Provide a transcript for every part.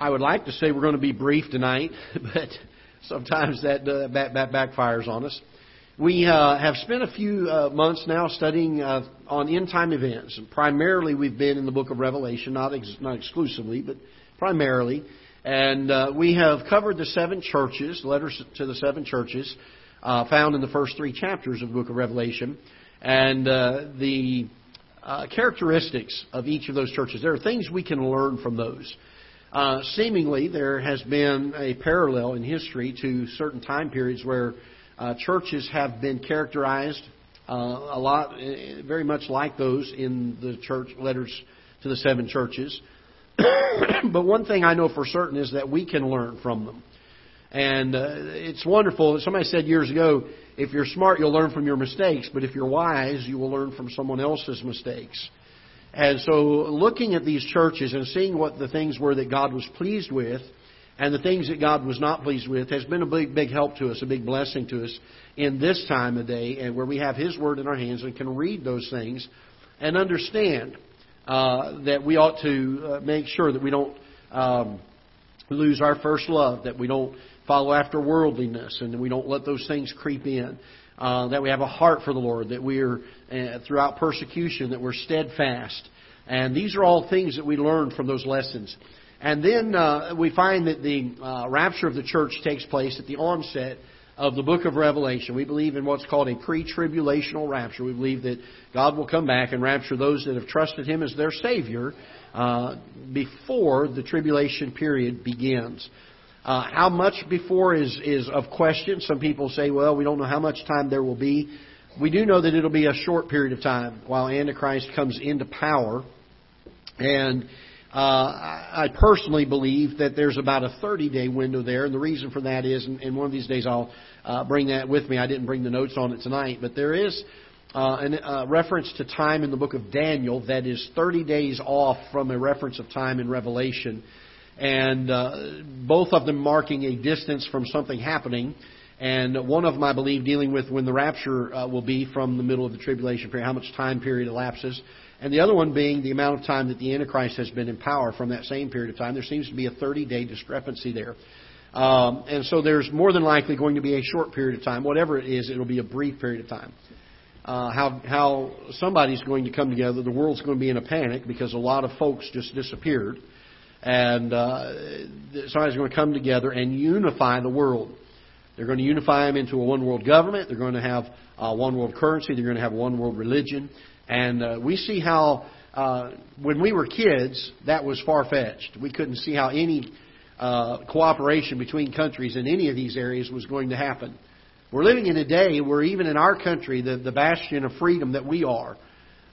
I would like to say we're going to be brief tonight, but sometimes that, uh, backfires on us. We uh, have spent a few uh, months now studying uh, on end time events. And primarily, we've been in the book of Revelation, not ex- not exclusively, but primarily. And uh, we have covered the seven churches, letters to the seven churches, uh, found in the first three chapters of the book of Revelation, and uh, the characteristics of each of those churches. There are things we can learn from those. Seemingly, there has been a parallel in history to certain time periods where uh, churches have been characterized uh, a lot, uh, very much like those in the church letters to the seven churches. but one thing I know for certain is that we can learn from them. And uh, it's wonderful. Somebody said years ago, if you're smart, you'll learn from your mistakes, but if you're wise, you will learn from someone else's mistakes. And so, looking at these churches and seeing what the things were that God was pleased with, and the things that God was not pleased with has been a big, big help to us, a big blessing to us in this time of day, and where we have His Word in our hands and can read those things and understand uh, that we ought to uh, make sure that we don't um, lose our first love, that we don't follow after worldliness, and that we don't let those things creep in. Uh, that we have a heart for the Lord, that we are uh, throughout persecution, that we're steadfast, and these are all things that we learn from those lessons. And then uh, we find that the uh, rapture of the church takes place at the onset of the book of Revelation. We believe in what's called a pre tribulational rapture. We believe that God will come back and rapture those that have trusted Him as their Savior uh, before the tribulation period begins. Uh, how much before is, is of question. Some people say, well, we don't know how much time there will be. We do know that it'll be a short period of time while Antichrist comes into power. And uh, I personally believe that there's about a 30 day window there, and the reason for that is, and one of these days I'll uh, bring that with me. I didn't bring the notes on it tonight, but there is uh, a uh, reference to time in the book of Daniel that is 30 days off from a reference of time in Revelation, and uh, both of them marking a distance from something happening. And one of them, I believe, dealing with when the rapture uh, will be from the middle of the tribulation period, how much time period elapses and the other one being the amount of time that the Antichrist has been in power from that same period of time. There seems to be a 30 day discrepancy there. Um, and so there's more than likely going to be a short period of time. Whatever it is, it'll be a brief period of time. Uh, how, how somebody's going to come together, the world's going to be in a panic because a lot of folks just disappeared. And uh, somebody's going to come together and unify the world. They're going to unify them into a one world government. They're going to have a one world currency. They're going to have one world religion. And uh, we see how, uh, when we were kids, that was far fetched. We couldn't see how any uh, cooperation between countries in any of these areas was going to happen. We're living in a day where, even in our country, the, the bastion of freedom that we are,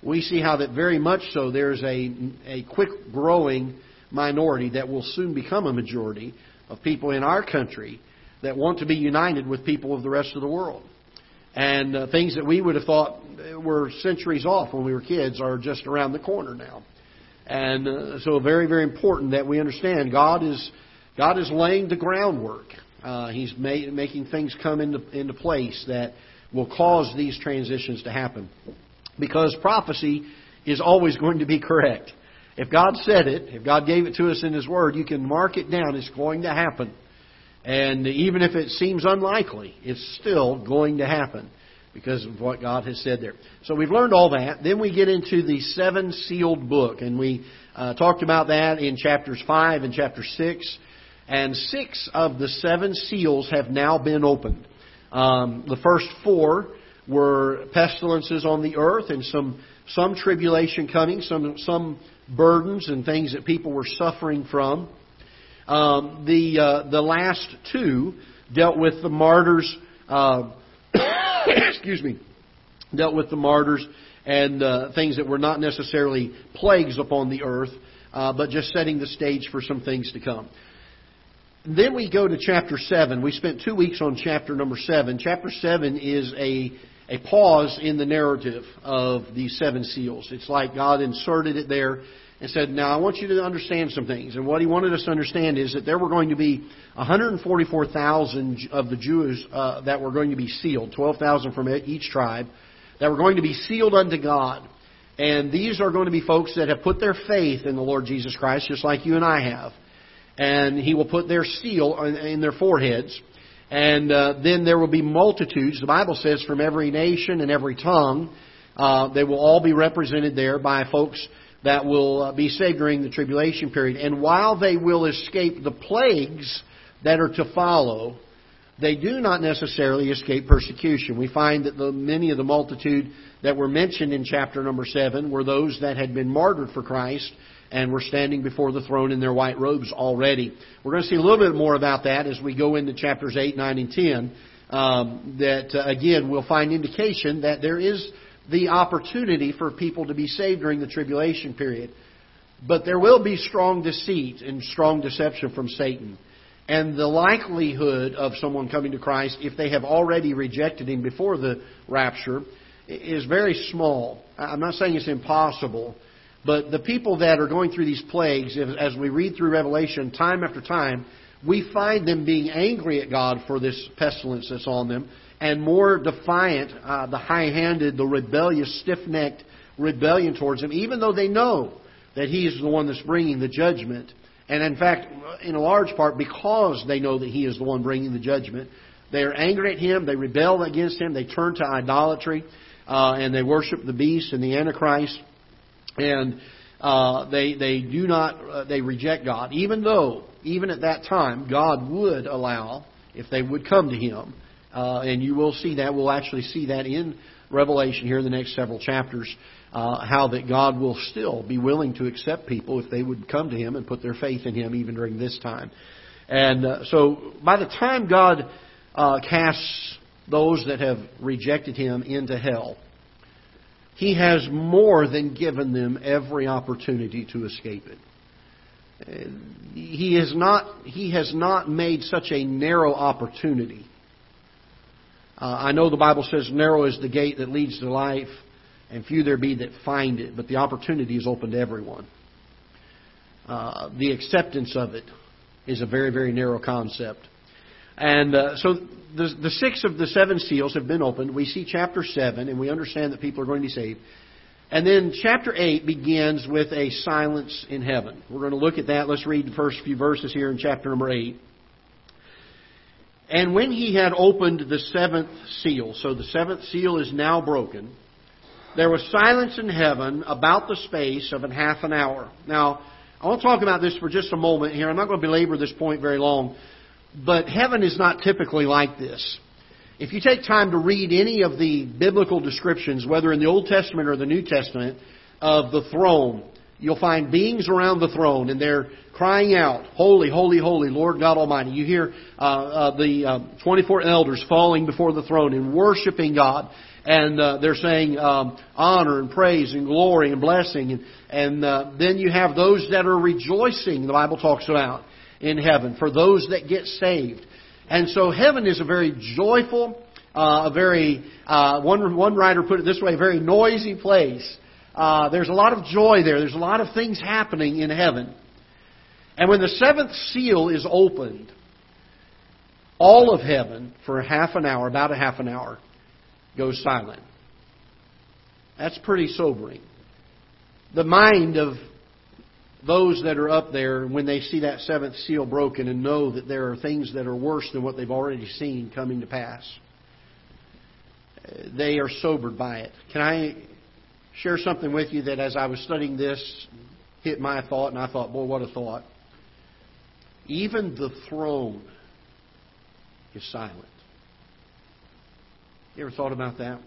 we see how that very much so there's a, a quick growing minority that will soon become a majority of people in our country that want to be united with people of the rest of the world. And uh, things that we would have thought were centuries off when we were kids are just around the corner now. And uh, so, very, very important that we understand God is God is laying the groundwork. Uh, he's ma- making things come into into place that will cause these transitions to happen. Because prophecy is always going to be correct. If God said it, if God gave it to us in His Word, you can mark it down. It's going to happen. And even if it seems unlikely, it's still going to happen because of what God has said there. So we've learned all that. Then we get into the seven sealed book, and we uh, talked about that in chapters 5 and chapter 6. And six of the seven seals have now been opened. Um, the first four were pestilences on the earth and some some tribulation coming, some some burdens and things that people were suffering from. Um, the uh, the last two dealt with the martyrs. Uh, excuse me, dealt with the martyrs and uh, things that were not necessarily plagues upon the earth, uh, but just setting the stage for some things to come. Then we go to chapter 7. We spent two weeks on chapter number 7. Chapter 7 is a, a pause in the narrative of these seven seals. It's like God inserted it there and said, Now I want you to understand some things. And what he wanted us to understand is that there were going to be 144,000 of the Jews uh, that were going to be sealed, 12,000 from each tribe, that were going to be sealed unto God. And these are going to be folks that have put their faith in the Lord Jesus Christ, just like you and I have. and he will put their seal in their foreheads. And uh, then there will be multitudes, the Bible says, from every nation and every tongue. Uh, they will all be represented there by folks that will uh, be saved during the tribulation period. And while they will escape the plagues that are to follow, they do not necessarily escape persecution. We find that the, many of the multitude that were mentioned in chapter number 7 were those that had been martyred for Christ and were standing before the throne in their white robes already. We're going to see a little bit more about that as we go into chapters 8, 9, and 10. Um, that, uh, again, we'll find indication that there is the opportunity for people to be saved during the tribulation period. But there will be strong deceit and strong deception from Satan. And the likelihood of someone coming to Christ, if they have already rejected Him before the rapture, is very small. I'm not saying it's impossible, but the people that are going through these plagues, as we read through Revelation time after time, we find them being angry at God for this pestilence that's on them and more defiant, uh, the high handed, the rebellious, stiff necked rebellion towards Him, even though they know that He is the one that's bringing the judgment. And in fact, in a large part, because they know that He is the one bringing the judgment, they are angry at Him, they rebel against Him, they turn to idolatry, uh, and they worship the beast and the Antichrist, and uh, they they do not uh, they reject God, even though even at that time God would allow if they would come to Him uh, and you will see that. We'll actually see that in Revelation here in the next several chapters. Uh, how that God will still be willing to accept people if they would come to Him and put their faith in Him even during this time. And uh, so by the time God uh, casts those that have rejected Him into hell, He has more than given them every opportunity to escape it. He has not, he has not made such a narrow opportunity uh, I know the Bible says, narrow is the gate that leads to life, and few there be that find it, but the opportunity is open to everyone. Uh, the acceptance of it is a very, very narrow concept. And uh, so the, the six of the seven seals have been opened. We see chapter 7, and we understand that people are going to be saved. And then chapter 8 begins with a silence in heaven. We're going to look at that. Let's read the first few verses here in chapter number 8. And when he had opened the seventh seal, so the seventh seal is now broken, there was silence in heaven about the space of half an hour. Now, I want to talk about this for just a moment here. I'm not going to belabor this point very long, but heaven is not typically like this. If you take time to read any of the biblical descriptions, whether in the Old Testament or the New Testament, of the throne, you'll find beings around the throne, and they're crying out, Holy, holy, holy, Lord God Almighty. You hear uh, uh, the uh, 24 elders falling before the throne and worshiping God. And uh, they're saying um, honor and praise and glory and blessing. And, and uh, then you have those that are rejoicing, the Bible talks about, in heaven, for those that get saved. And so heaven is a very joyful, uh, a very, one, one writer put it this way, a very noisy place. there's a lot of joy there. There's a lot of things happening in heaven. And when the seventh seal is opened, all of heaven, for half an hour, about a half an hour, goes silent. That's pretty sobering. The mind of those that are up there, when they see that seventh seal broken and know that there are things that are worse than what they've already seen coming to pass, they are sobered by it. Can I share something with you that as I was studying this, hit my thought, and I thought, boy, what a thought. Even the throne is silent. You ever thought about that?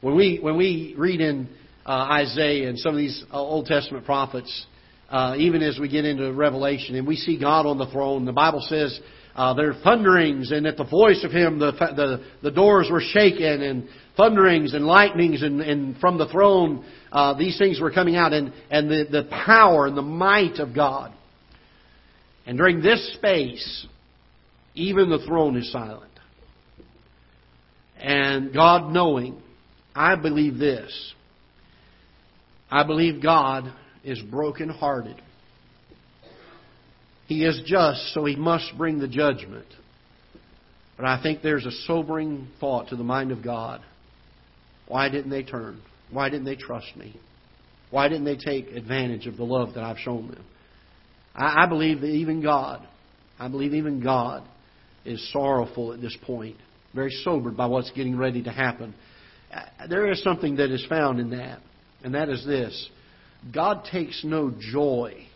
When we when we read in uh, Isaiah and some of these uh, Old Testament prophets, uh, even as we get into Revelation, and we see God on the throne, the Bible says uh, there are thunderings, and at the voice of Him, the the, the doors were shaken, and thunderings and lightnings, and, and from the throne, uh, these things were coming out, and and the, the power and the might of God. And during this space, even the throne is silent. And God knowing, I believe this. I believe God is broken-hearted. He is just, so He must bring the judgment. But I think there's a sobering thought to the mind of God. Why didn't they turn? Why didn't they trust me? Why didn't they take advantage of the love that I've shown them? I, I believe that even God, I believe even God is sorrowful at this point, very sobered by what's getting ready to happen. Uh, there is something that is found in that, and that is this God takes no joy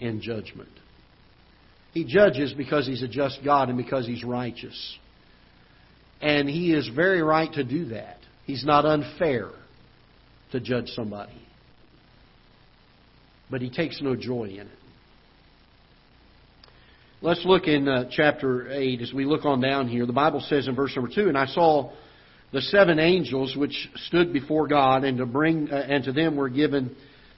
in judgment. He judges because He's a just God and because He's righteous. And He is very right to do that. He's not unfair to judge somebody. But He takes no joy in it. Let's look in uh, chapter 8 as we look on down here. The Bible says in verse number 2 And I saw the seven angels which stood before God, and to bring uh, and to them were given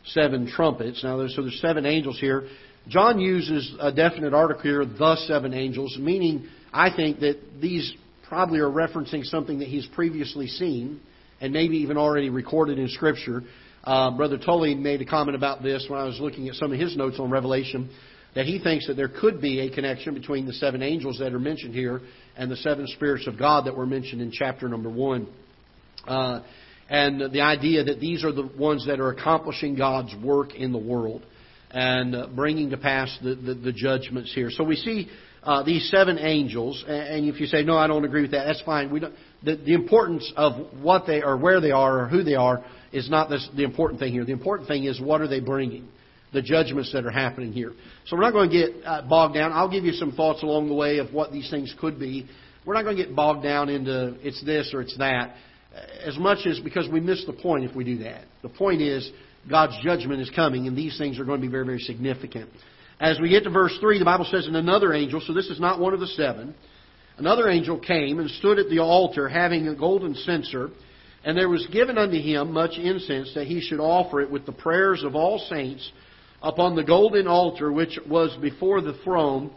seven trumpets. Now, there's, so there's seven angels here. John uses a definite article here, the seven angels, meaning I think that these probably are referencing something that he's previously seen and maybe even already recorded in Scripture. Uh, Brother Tully made a comment about this when I was looking at some of his notes on Revelation, that he thinks that there could be a connection between the seven angels that are mentioned here and the seven spirits of God that were mentioned in chapter number one. Uh, and the idea that these are the ones that are accomplishing God's work in the world and uh, bringing to pass the, the, the, judgments here. So we see uh, these seven angels, and if you say, no, I don't agree with that, that's fine. We don't, the, the importance of what they are, where they are, or who they are is not this, the important thing here. The important thing is what are they bringing? The judgments that are happening here. So we're not going to get uh, bogged down. I'll give you some thoughts along the way of what these things could be. We're not going to get bogged down into it's this or it's that as much as because we miss the point if we do that. The point is God's judgment is coming, and these things are going to be very, very significant. As we get to verse 3, the Bible says, And another angel, so this is not one of the seven, another angel came and stood at the altar having a golden censer, and there was given unto him much incense that he should offer it with the prayers of all saints upon the golden altar which was before the throne,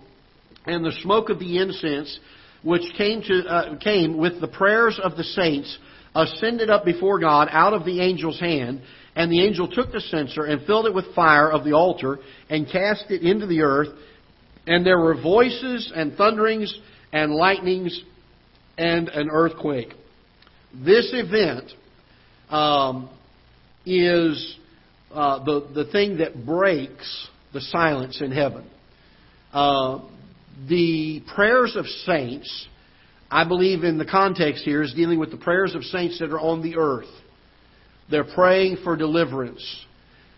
and the smoke of the incense which came, to, uh, came with the prayers of the saints ascended up before God out of the angel's hand, and the angel took the censer and filled it with fire of the altar and cast it into the earth. And there were voices and thunderings and lightnings and an earthquake. This event um, is uh, the, the thing that breaks the silence in heaven. Uh, the prayers of saints I believe in the context here is dealing with the prayers of saints that are on the earth. They're praying for deliverance.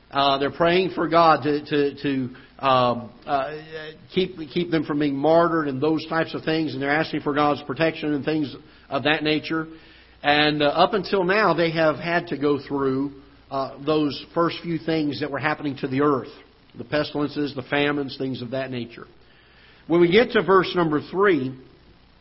Uh, they're praying for God to, to, to um, uh, keep, keep them from being martyred and those types of things, and they're asking for God's protection and things of that nature. And uh, up until now, they have had to go through uh, those first few things that were happening to the earth the pestilences, the famines, things of that nature. When we get to verse number 3,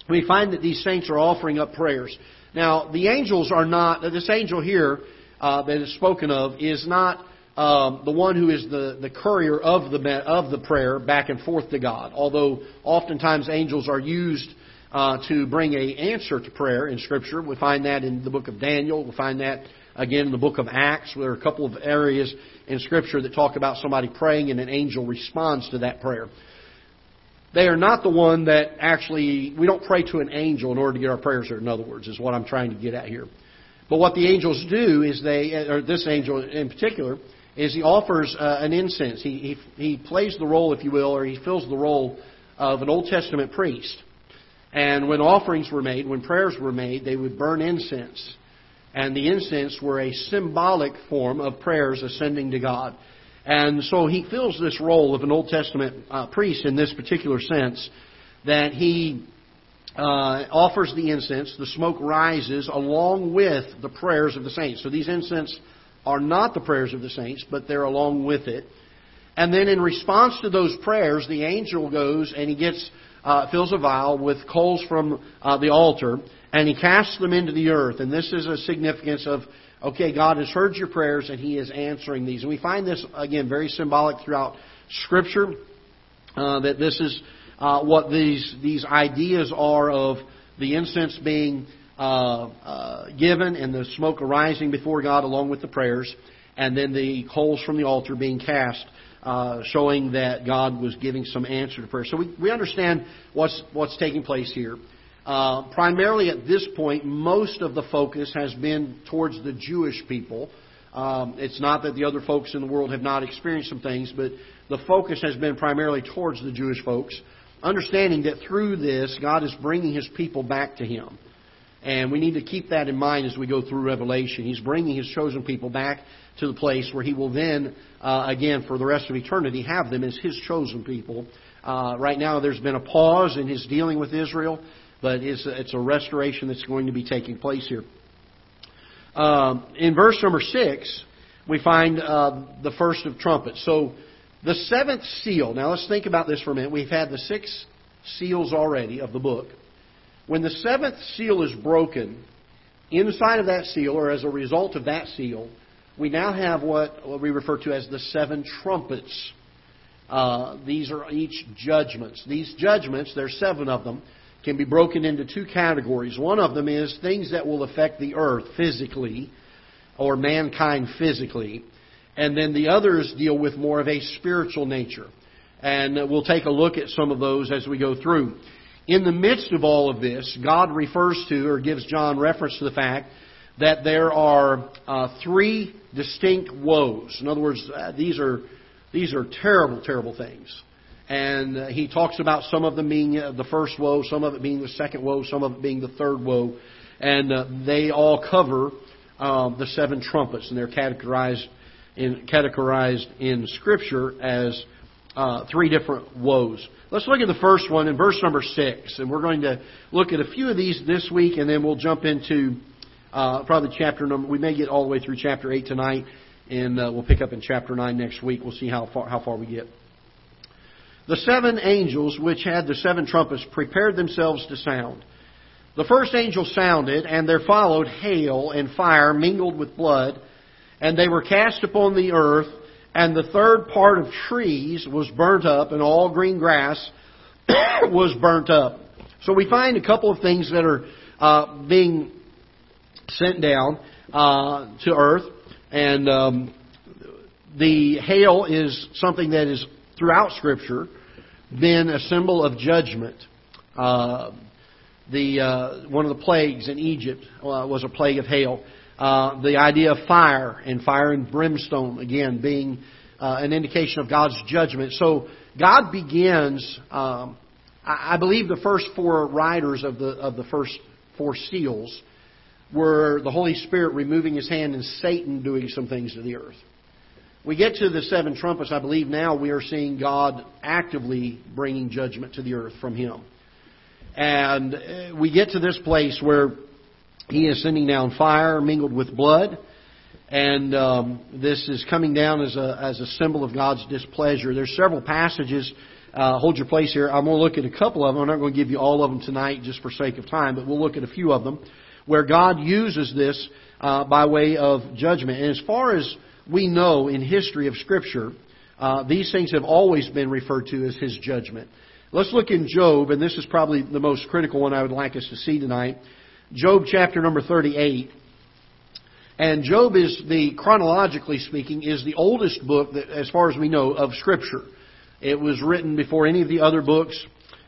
we find that these saints are offering up prayers. Now, the angels are not, this angel here uh, that is spoken of is not um, the one who is the, the courier of the, of the prayer back and forth to God. Although oftentimes angels are used uh, to bring a answer to prayer in Scripture. We find that in the book of Daniel. We find that again in the book of Acts. There are a couple of areas in Scripture that talk about somebody praying and an angel responds to that prayer. They are not the one that actually, we don't pray to an angel in order to get our prayers heard, in other words, is what I'm trying to get at here. But what the angels do is they, or this angel in particular, is he offers uh, an incense. He, he, he plays the role, if you will, or he fills the role of an Old Testament priest. And when offerings were made, when prayers were made, they would burn incense. And the incense were a symbolic form of prayers ascending to God. And so he fills this role of an Old Testament uh, priest in this particular sense that he uh, offers the incense, the smoke rises along with the prayers of the saints. So these incense are not the prayers of the saints, but they're along with it. And then in response to those prayers, the angel goes and he gets uh, fills a vial with coals from uh, the altar and he casts them into the earth. And this is a significance of Okay, God has heard your prayers and He is answering these. And we find this, again, very symbolic throughout Scripture, uh, that this is uh, what these, these ideas are of the incense being uh, uh, given and the smoke arising before God along with the prayers, and then the coals from the altar being cast. Uh, showing that God was giving some answer to prayer. So we, we understand what's, what's taking place here. Uh, primarily at this point, most of the focus has been towards the Jewish people. Um, it's not that the other folks in the world have not experienced some things, but the focus has been primarily towards the Jewish folks, understanding that through this, God is bringing His people back to Him. And we need to keep that in mind as we go through Revelation. He's bringing His chosen people back to the place where He will then, uh, again, for the rest of eternity, have them as His chosen people. Uh, right now, there's been a pause in His dealing with Israel, but it's a, it's a restoration that's going to be taking place here. Um, in verse number six, we find uh, the first of trumpets. So the seventh seal. Now let's think about this for a minute. We've had the six seals already of the book. When the seventh seal is broken, inside of that seal, or as a result of that seal, we now have what, what we refer to as the seven trumpets. Uh, these are each judgments. These judgments, there's seven of them, can be broken into two categories. One of them is things that will affect the earth physically, or mankind physically. And then the others deal with more of a spiritual nature. And we'll take a look at some of those as we go through. In the midst of all of this, God refers to or gives John reference to the fact that there are uh, three distinct woes. In other words, uh, these are these are terrible, terrible things. And uh, he talks about some of them being uh, the first woe, some of it being the second woe, some of it being the third woe. And uh, they all cover um, the seven trumpets, and they're categorized in, categorized in Scripture as three different woes. Let's look at the first one in verse number six, and we're going to look at a few of these this week, and then we'll jump into probably chapter number. We may get all the way through chapter eight tonight, and we'll pick up in chapter nine next week. We'll see how far how far we get. The seven angels which had the seven trumpets prepared themselves to sound. The first angel sounded, and there followed hail and fire mingled with blood, and they were cast upon the earth, and the third part of trees was burnt up, and all green grass was burnt up. So we find a couple of things that are uh, being sent down uh, to earth, and um, the hail is something that is throughout Scripture been a symbol of judgment. Uh, the uh, one of the plagues in Egypt uh, was a plague of hail. Uh, the idea of fire and fire and brimstone again being uh, an indication of God's judgment. So God begins. Um, I, I believe the first four riders of the of the first four seals were the Holy Spirit removing His hand and Satan doing some things to the earth. We get to the seven trumpets, I believe now we are seeing God actively bringing judgment to the earth from Him. And uh, we get to this place where He is sending down fire mingled with blood. And um, this is coming down as a, as a symbol of God's displeasure. There's several passages. Uh, hold your place here. I'm going to look at a couple of them. I'm not going to give you all of them tonight just for sake of time, but we'll look at a few of them where God uses this uh, by way of judgment. And as far as we know in history of Scripture, uh, these things have always been referred to as His judgment. Let's look in Job, and this is probably the most critical one I would like us to see tonight. Job chapter number 38. And Job is the, chronologically speaking, is the oldest book that, as far as we know, of Scripture. It was written before any of the other books,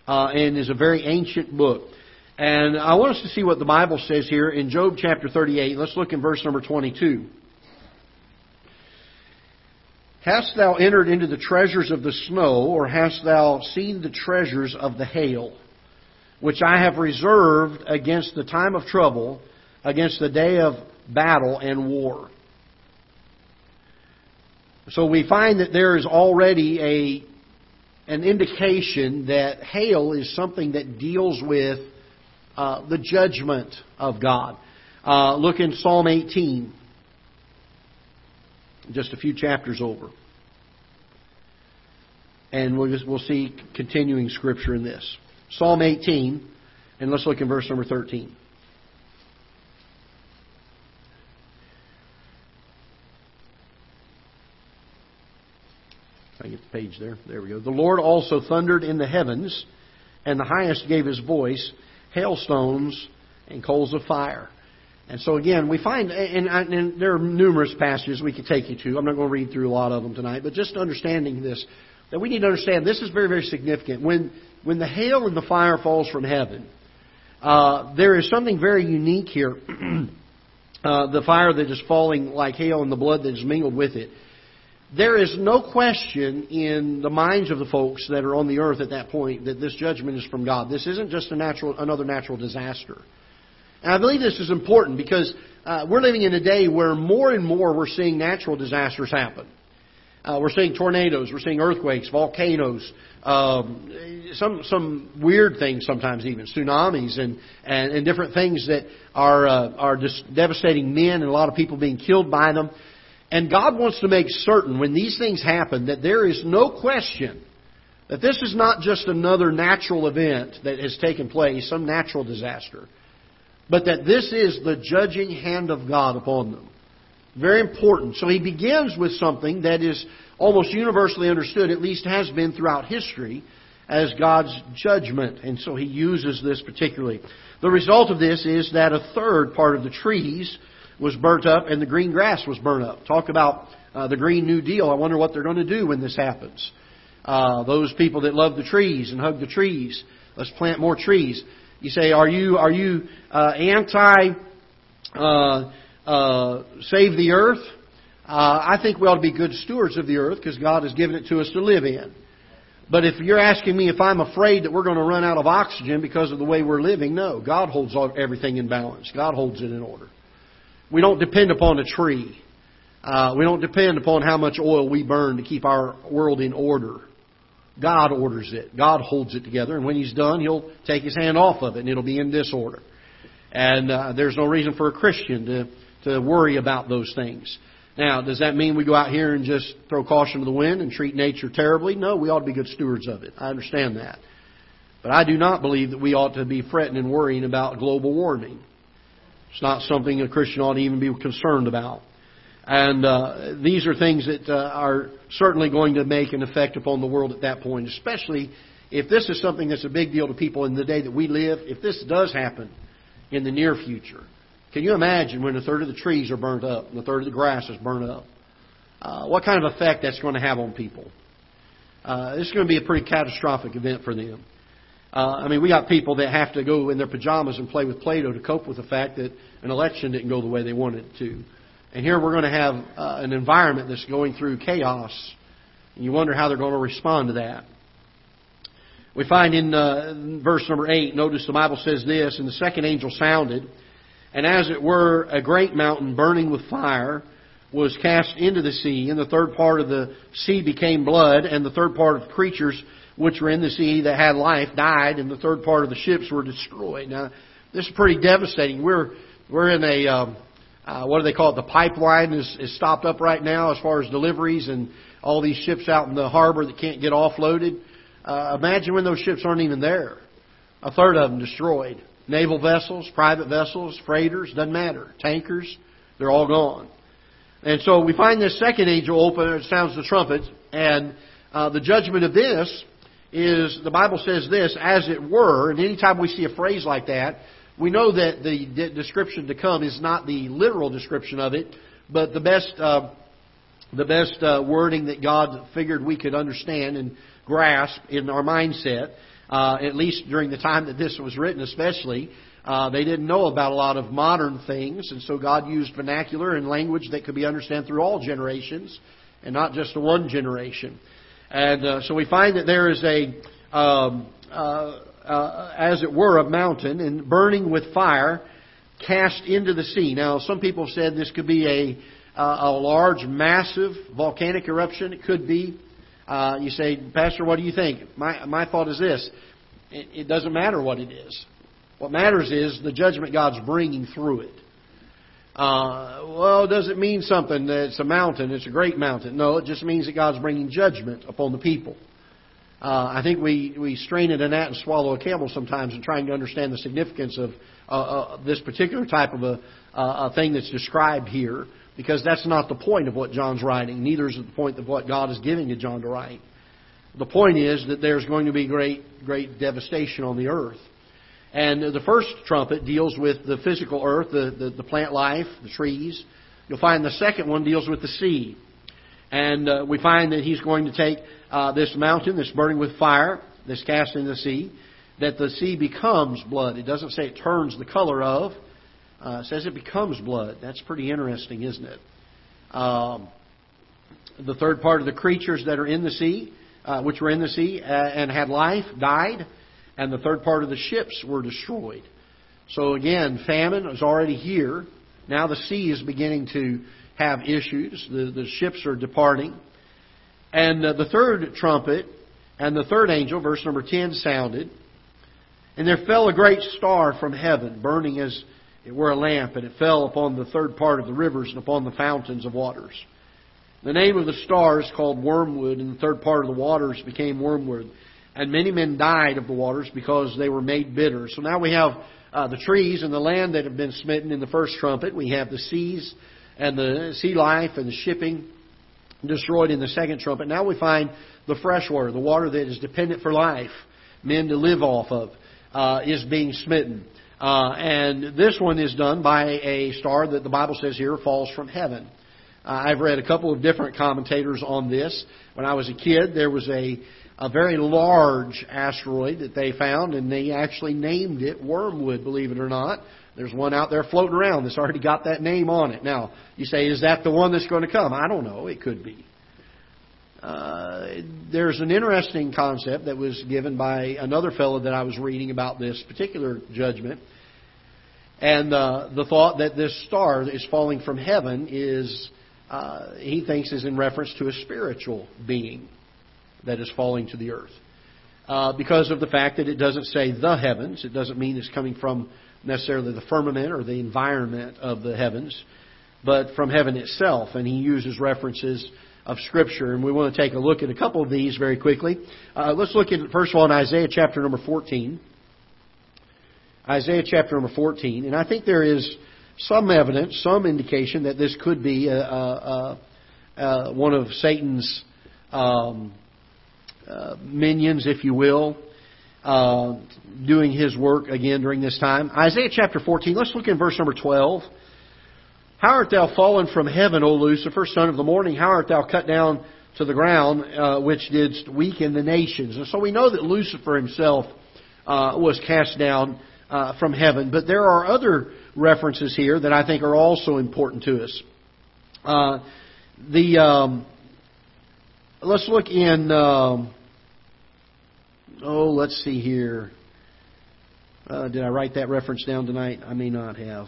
uh, and is a very ancient book. And I want us to see what the Bible says here in Job chapter 38. Let's look in verse number 22. Hast thou entered into the treasures of the snow, or hast thou seen the treasures of the hail, which I have reserved against the time of trouble, against the day of battle and war? So we find that there is already a an indication that hail is something that deals with uh, the judgment of God. Uh, look in Psalm 18 just a few chapters over. And we'll, just, we'll see continuing scripture in this. Psalm 18, and let's look in verse number 13. I get the page there. There we go. The Lord also thundered in the heavens, and the highest gave his voice, hailstones and coals of fire. And so again, we find, and, and, there are numerous passages we could take you to. I'm not going to read through a lot of them tonight, but just understanding this, that we need to understand this is very, very significant. When when the hail and the fire falls from heaven, uh, there is something very unique here uh, the fire that is falling like hail and the blood that is mingled with it. There is no question in the minds of the folks that are on the earth at that point that this judgment is from God. This isn't just a natural, another natural disaster. And I believe this is important because uh, we're living in a day where more and more we're seeing natural disasters happen. Uh, we're seeing tornadoes, we're seeing earthquakes, volcanoes, um, some some weird things sometimes even tsunamis and and, and different things that are uh, are just devastating men and a lot of people being killed by them. And God wants to make certain when these things happen that there is no question that this is not just another natural event that has taken place, some natural disaster, but that this is the judging hand of God upon them. Very important. So he begins with something that is almost universally understood, at least has been throughout history, as God's judgment. And so he uses this particularly. The result of this is that a third part of the trees was burnt up and the green grass was burnt up. Talk about uh, the Green New Deal. I wonder what they're going to do when this happens. Uh, those people that love the trees and hug the trees, let's plant more trees. You say, are you are you uh, anti uh, uh, save the earth? Uh, I think we ought to be good stewards of the earth because God has given it to us to live in. But if you're asking me if I'm afraid that we're going to run out of oxygen because of the way we're living, no. God holds everything in balance. God holds it in order. We don't depend upon a tree. Uh, we don't depend upon how much oil we burn to keep our world in order. God orders it. God holds it together, and when He's done, He'll take His hand off of it, and it'll be in disorder. And uh, there's no reason for a Christian to to worry about those things. Now, does that mean we go out here and just throw caution to the wind and treat nature terribly? No, we ought to be good stewards of it. I understand that. But I do not believe that we ought to be fretting and worrying about global warming. It's not something a Christian ought to even be concerned about. And uh, these are things that uh, are certainly going to make an effect upon the world at that point, especially if this is something that's a big deal to people in the day that we live. If this does happen in the near future, can you imagine when a third of the trees are burnt up and a third of the grass is burnt up? Uh, what kind of effect that's going to have on people? Uh, this is going to be a pretty catastrophic event for them. Uh, I mean, we got people that have to go in their pajamas and play with Play-Doh to cope with the fact that an election didn't go the way they wanted it to. And here we're going to have uh, an environment that's going through chaos. And you wonder how they're going to respond to that. We find in uh, verse number 8, notice the Bible says this, And the second angel sounded, and as it were, a great mountain burning with fire was cast into the sea, and the third part of the sea became blood, and the third part of creatures which were in the sea that had life died, and the third part of the ships were destroyed. Now, this is pretty devastating. We're we're in a um, uh, what do they call it? The pipeline is, is stopped up right now as far as deliveries and all these ships out in the harbor that can't get offloaded. Uh, imagine when those ships aren't even there. A third of them destroyed. Naval vessels, private vessels, freighters, doesn't matter. Tankers, they're all gone. And so we find this second angel open, it sounds the trumpet, and uh, the judgment of this is, the Bible says this, as it were, and anytime we see a phrase like that, we know that the de- description to come is not the literal description of it, but the best, uh, the best uh, wording that God figured we could understand and grasp in our mindset uh, at least during the time that this was written, especially. Uh, they didn't know about a lot of modern things, and so God used vernacular and language that could be understood through all generations, and not just the one generation. And uh, so we find that there is a, um, uh, as it were, a mountain and burning with fire cast into the sea. Now, some people said this could be a, uh, a large, massive volcanic eruption. It could be. Uh, you say, Pastor, what do you think? My, my thought is this it, it doesn't matter what it is. What matters is the judgment God's bringing through it. Uh, well, does it mean something that it's a mountain, it's a great mountain? No, it just means that God's bringing judgment upon the people. Uh, I think we, we strain at a gnat and swallow a camel sometimes in trying to understand the significance of uh, uh, this particular type of a, uh, a thing that's described here because that's not the point of what John's writing. Neither is it the point of what God is giving to John to write. The point is that there's going to be great, great devastation on the earth. And the first trumpet deals with the physical earth, the, the, the plant life, the trees. You'll find the second one deals with the sea. And uh, we find that he's going to take uh, this mountain that's burning with fire, that's cast into the sea, that the sea becomes blood. It doesn't say it turns the color of, uh, says it becomes blood. That's pretty interesting, isn't it? Um, the third part of the creatures that are in the sea, uh, which were in the sea uh, and had life, died, and the third part of the ships were destroyed. So again, famine is already here. Now the sea is beginning to have issues. The, the ships are departing. And uh, the third trumpet and the third angel, verse number 10, sounded. And there fell a great star from heaven, burning as it were a lamp, and it fell upon the third part of the rivers and upon the fountains of waters. The name of the star is called Wormwood, and the third part of the waters became wormwood. And many men died of the waters because they were made bitter. So now we have uh, the trees and the land that have been smitten in the first trumpet. We have the seas and the sea life and the shipping destroyed in the second trumpet. Now we find the fresh water, the water that is dependent for life, men to live off of, uh, is being smitten. Uh, and this one is done by a star that the Bible says here falls from heaven. Uh, I've read a couple of different commentators on this. When I was a kid, there was a, a very large asteroid that they found, and they actually named it Wormwood, believe it or not. There's one out there floating around that's already got that name on it. Now, you say, is that the one that's going to come? I don't know. It could be. Uh, there's an interesting concept that was given by another fellow that I was reading about this particular judgment. And uh, the thought that this star is falling from heaven is, uh, he thinks, is in reference to a spiritual being that is falling to the earth. Uh, because of the fact that it doesn't say the heavens, it doesn't mean it's coming from necessarily the firmament or the environment of the heavens, but from heaven itself. And he uses references of Scripture. And we want to take a look at a couple of these very quickly. Uh, let's look at, first of all, in Isaiah chapter number 14. Isaiah chapter number 14. And I think there is some evidence, some indication that this could be a, a, a, one of Satan's um, uh, minions, if you will, uh, doing his work again during this time. Isaiah chapter 14, let's look in verse number 12. How art thou fallen from heaven, O Lucifer, son of the morning? How art thou cut down to the ground, uh, which didst weaken the nations? And so we know that Lucifer himself uh, was cast down uh, from heaven. But there are other references here that I think are also important to us. Uh, the um, let's look in. Um, oh, let's see here. Uh, did I write that reference down tonight? I may not have.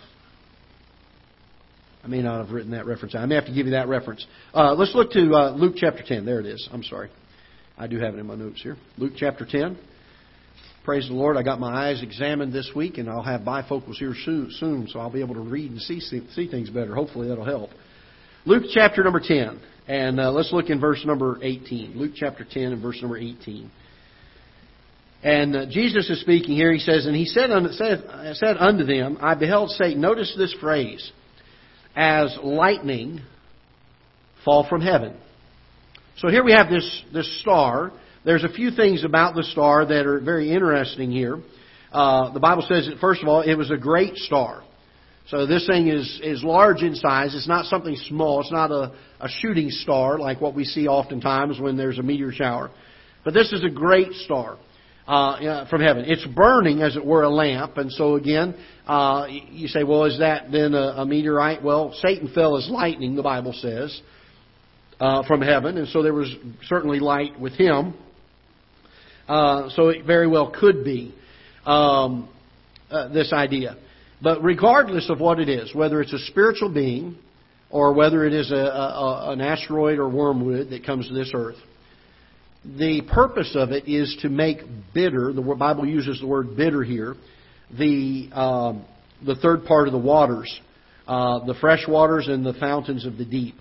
I may not have written that reference. I may have to give you that reference. Uh, let's look to uh, Luke chapter 10. There it is. I'm sorry. I do have it in my notes here. Luke chapter 10. Praise the Lord. I got my eyes examined this week, and I'll have bifocals here soon, so I'll be able to read and see, see things better. Hopefully that'll help. Luke chapter number 10. And uh, let's look in verse number 18. Luke chapter 10 and verse number 18. And uh, Jesus is speaking here. He says, And he said unto, said, said unto them, I beheld Satan. Notice this phrase as lightning fall from heaven. So here we have this, this star. There's a few things about the star that are very interesting here. Uh, the Bible says that, first of all, it was a great star. So this thing is, is large in size. It's not something small. It's not a, a shooting star like what we see oftentimes when there's a meteor shower. But this is a great star uh, from heaven. It's burning, as it were, a lamp. And so again, uh, you say, well, is that then a, a meteorite? Well, Satan fell as lightning, the Bible says, uh, from heaven, and so there was certainly light with him. Uh, so it very well could be um, uh, this idea. But regardless of what it is, whether it's a spiritual being or whether it is a, a, an asteroid or wormwood that comes to this earth, the purpose of it is to make bitter, the Bible uses the word bitter here, the, um, the third part of the waters, uh, the fresh waters and the fountains of the deep.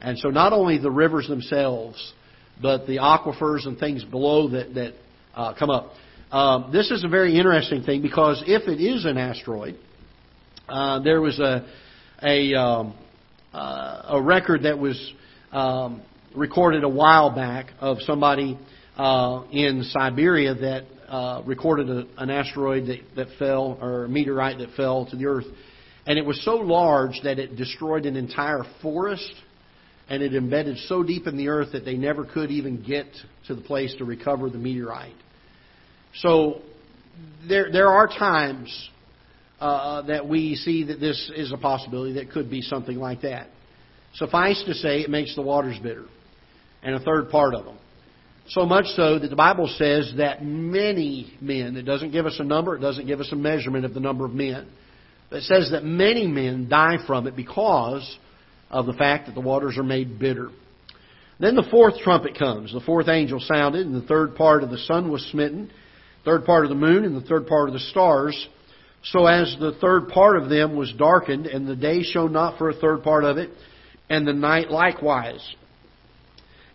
And so not only the rivers themselves, but the aquifers and things below that, that uh, come up. Um, this is a very interesting thing because if it is an asteroid, uh, there was a a, um, uh, a record that was um, recorded a while back of somebody uh, in Siberia that uh, recorded a, an asteroid that, that fell, or a meteorite that fell to the earth. And it was so large that it destroyed an entire forest, and it embedded so deep in the earth that they never could even get to the place to recover the meteorite. So there, there are times uh, that we see that this is a possibility that could be something like that. Suffice to say, it makes the waters bitter, and a third part of them. So much so that the Bible says that many men, it doesn't give us a number, it doesn't give us a measurement of the number of men, but it says that many men die from it because of the fact that the waters are made bitter. Then the fourth trumpet comes. The fourth angel sounded, and the third part of the sun was smitten, third part of the moon, and the third part of the stars. So as the third part of them was darkened, and the day shone not for a third part of it, and the night likewise.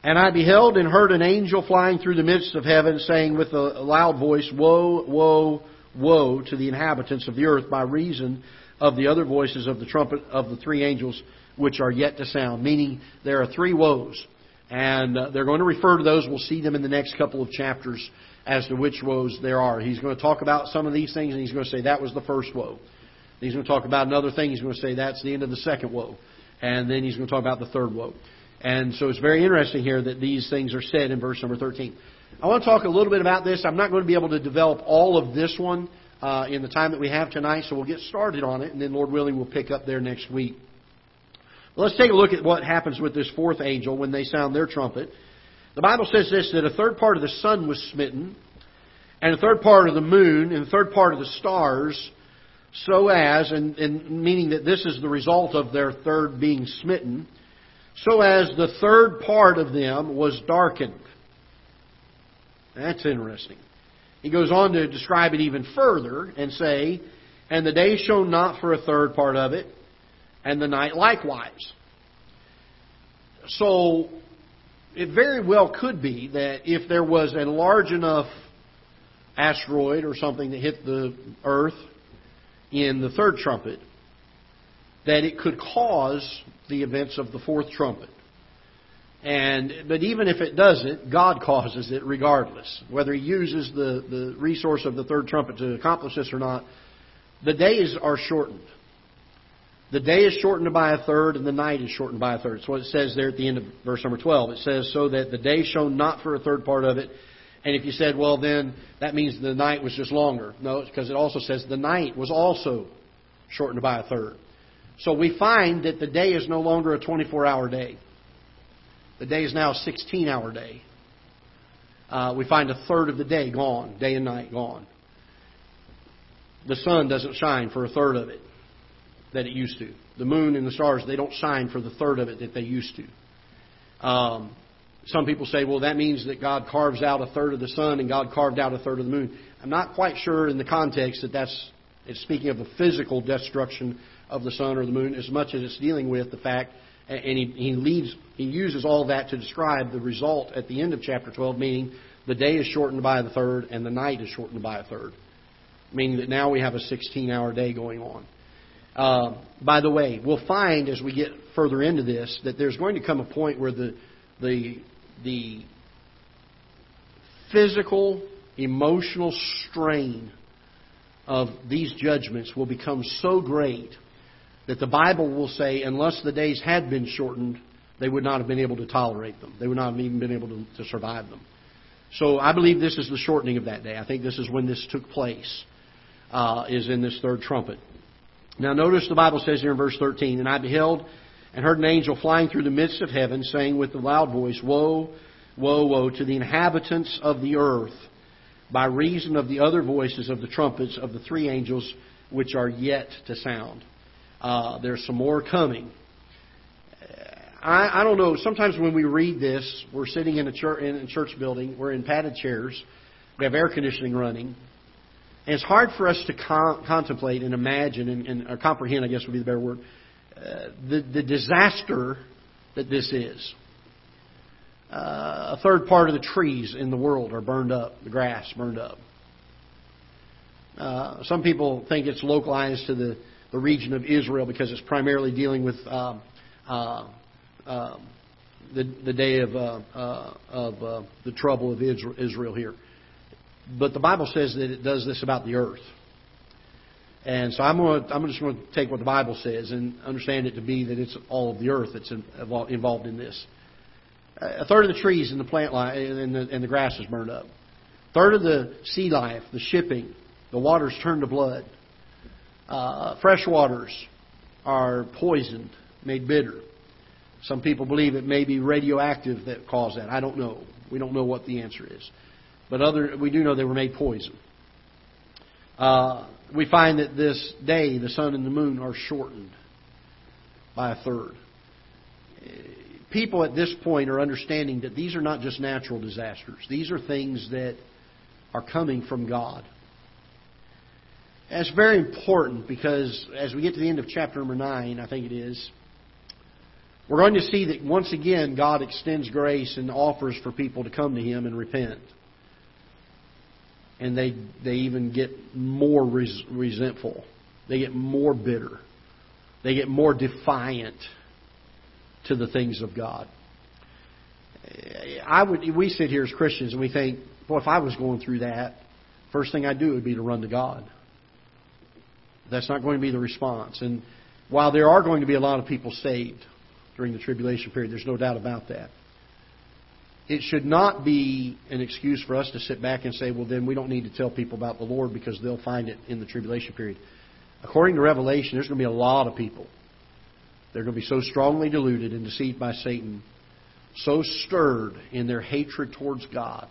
And I beheld and heard an angel flying through the midst of heaven, saying with a loud voice, Woe, woe, woe to the inhabitants of the earth by reason of the other voices of the trumpet of the three angels which are yet to sound. Meaning there are three woes. And uh, they're going to refer to those. We'll see them in the next couple of chapters as to which woes there are. He's going to talk about some of these things, and he's going to say that was the first woe. He's going to talk about another thing. He's going to say that's the end of the second woe. And then he's going to talk about the third woe. And so it's very interesting here that these things are said in verse number 13. I want to talk a little bit about this. I'm not going to be able to develop all of this one uh, in the time that we have tonight, so we'll get started on it, and then, Lord willing, we'll pick up there next week. let's take a look at what happens with this fourth angel when they sound their trumpet. The Bible says this that a third part of the sun was smitten, and a third part of the moon, and a third part of the stars, so as, and, and meaning that this is the result of their third being smitten, so as the third part of them was darkened. That's interesting. He goes on to describe it even further and say, And the day shone not for a third part of it, and the night likewise. So, it very well could be that if there was a large enough asteroid or something that hit the earth in the third trumpet, that it could cause the events of the fourth trumpet. And but even if it doesn't, God causes it regardless. Whether He uses the, the resource of the third trumpet to accomplish this or not, the days are shortened. The day is shortened by a third, and the night is shortened by a third. That's what it says there at the end of verse number 12. It says, So that the day shone not for a third part of it. And if you said, well, then that means the night was just longer. No, because it also says the night was also shortened by a third. So we find that the day is no longer a 24 hour day. The day is now a 16 hour day. Uh, we find a third of the day gone, day and night gone. The sun doesn't shine for a third of it that it used to. The moon and the stars, they don't shine for the third of it that they used to. Um, some people say, well, that means that God carves out a third of the sun and God carved out a third of the moon. I'm not quite sure in the context that that's it's speaking of the physical destruction of the sun or the moon as much as it's dealing with the fact, and he, he leaves, he uses all that to describe the result at the end of chapter 12, meaning the day is shortened by a third and the night is shortened by a third, meaning that now we have a 16-hour day going on. Uh, by the way, we'll find as we get further into this that there's going to come a point where the the the physical, emotional strain of these judgments will become so great that the Bible will say, unless the days had been shortened, they would not have been able to tolerate them. They would not have even been able to, to survive them. So I believe this is the shortening of that day. I think this is when this took place, uh, is in this third trumpet. Now notice the Bible says here in verse 13, And I beheld and heard an angel flying through the midst of heaven, saying with a loud voice, Woe, woe, woe to the inhabitants of the earth, by reason of the other voices of the trumpets of the three angels which are yet to sound. Uh, there's some more coming. I, I don't know. Sometimes when we read this, we're sitting in a church in a church building. We're in padded chairs. We have air conditioning running, and it's hard for us to con- contemplate and imagine and, and or comprehend. I guess would be the better word. Uh, the the disaster that this is. Uh, a third part of the trees in the world are burned up. The grass burned up. Uh, some people think it's localized to the the region of Israel because it's primarily dealing with uh, uh, uh, the, the day of, uh, uh, of uh, the trouble of Israel here. But the Bible says that it does this about the earth. And so I'm, to, I'm just going to take what the Bible says and understand it to be that it's all of the earth that's involved in this. A third of the trees in the plant life and the, and the grass is burned up. A third of the sea life, the shipping, the waters turn to blood. Uh, fresh waters are poisoned, made bitter. Some people believe it may be radioactive that caused that. I don't know. We don't know what the answer is. But other, we do know they were made poison. Uh, we find that this day, the sun and the moon are shortened by a third. People at this point are understanding that these are not just natural disasters. These are things that are coming from God. And it's very important because as we get to the end of chapter number 9, I think it is, we're going to see that once again God extends grace and offers for people to come to Him and repent. And they, they even get more res- resentful. They get more bitter. They get more defiant to the things of God. I would, we sit here as Christians and we think, boy, if I was going through that, first thing I'd do would be to run to God. That's not going to be the response. And while there are going to be a lot of people saved, during the tribulation period. There's no doubt about that. It should not be an excuse for us to sit back and say, well, then we don't need to tell people about the Lord because they'll find it in the tribulation period. According to Revelation, there's going to be a lot of people. They're going to be so strongly deluded and deceived by Satan, so stirred in their hatred towards God,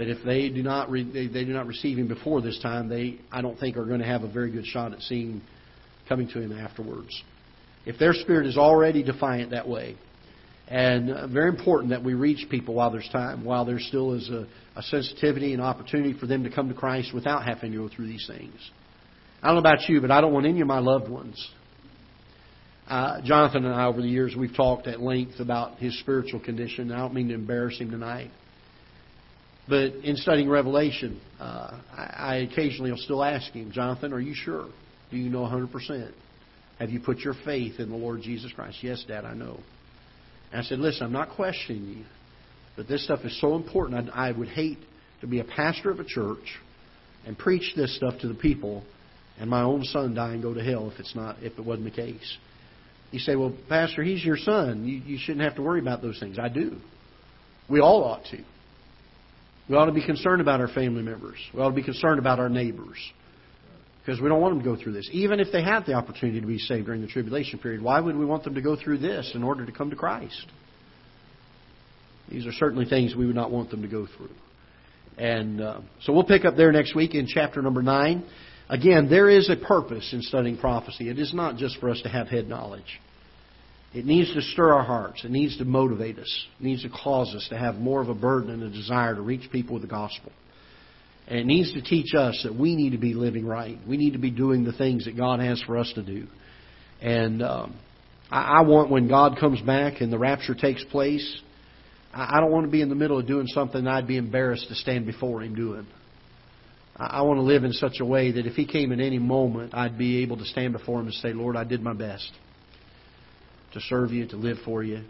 that if they do not re- they, they do not receive Him before this time, they I don't think are going to have a very good shot at seeing coming to Him afterwards if their spirit is already defiant that way. And uh, very important that we reach people while there's time, while there still is a, a sensitivity and opportunity for them to come to Christ without having to go through these things. I don't know about you, but I don't want any of my loved ones. Uh, Jonathan and I, over the years, we've talked at length about his spiritual condition. I don't mean to embarrass him tonight. But in studying Revelation, uh, I, occasionally will still ask him, Jonathan, are you sure? Do you know 100%? Have you put your faith in the Lord Jesus Christ? Yes, Dad, I know. And I said, Listen, I'm not questioning you, but this stuff is so important. I, I would hate to be a pastor of a church and preach this stuff to the people and my own son die and go to hell if it's not if it wasn't the case. You say, Well, Pastor, he's your son. You, you shouldn't have to worry about those things. I do. We all ought to. We ought to be concerned about our family members. We ought to be concerned about our neighbors. Because we don't want them to go through this. Even if they have the opportunity to be saved during the tribulation period, why would we want them to go through this in order to come to Christ? These are certainly things we would not want them to go through. And uh, so we'll pick up there next week in chapter number 9. Again, there is a purpose in studying prophecy. It is not just for us to have head knowledge. It needs to stir our hearts. It needs to motivate us. It needs to cause us to have more of a burden and a desire to reach people with the gospel. And it needs to teach us that we need to be living right. We need to be doing the things that God has for us to do. And um, I, I want when God comes back and the rapture takes place, I, I don't want to be in the middle of doing something I'd be embarrassed to stand before Him doing. I, I want to live in such a way that if He came at any moment, I'd be able to stand before Him and say, Lord, I did my best to serve you, to live for you.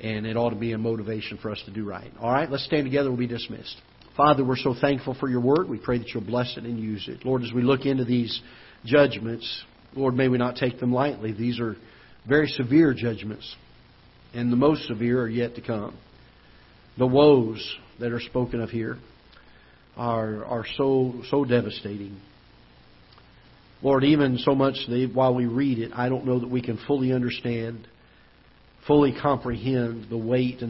And it ought to be a motivation for us to do right. All right, let's stand together. We'll be dismissed. Father, we're so thankful for your word. We pray that you'll bless it and use it. Lord, as we look into these judgments, Lord, may we not take them lightly. These are very severe judgments, and the most severe are yet to come. The woes that are spoken of here are, are so, so devastating. Lord, even so much that while we read it, I don't know that we can fully understand, fully comprehend the weight and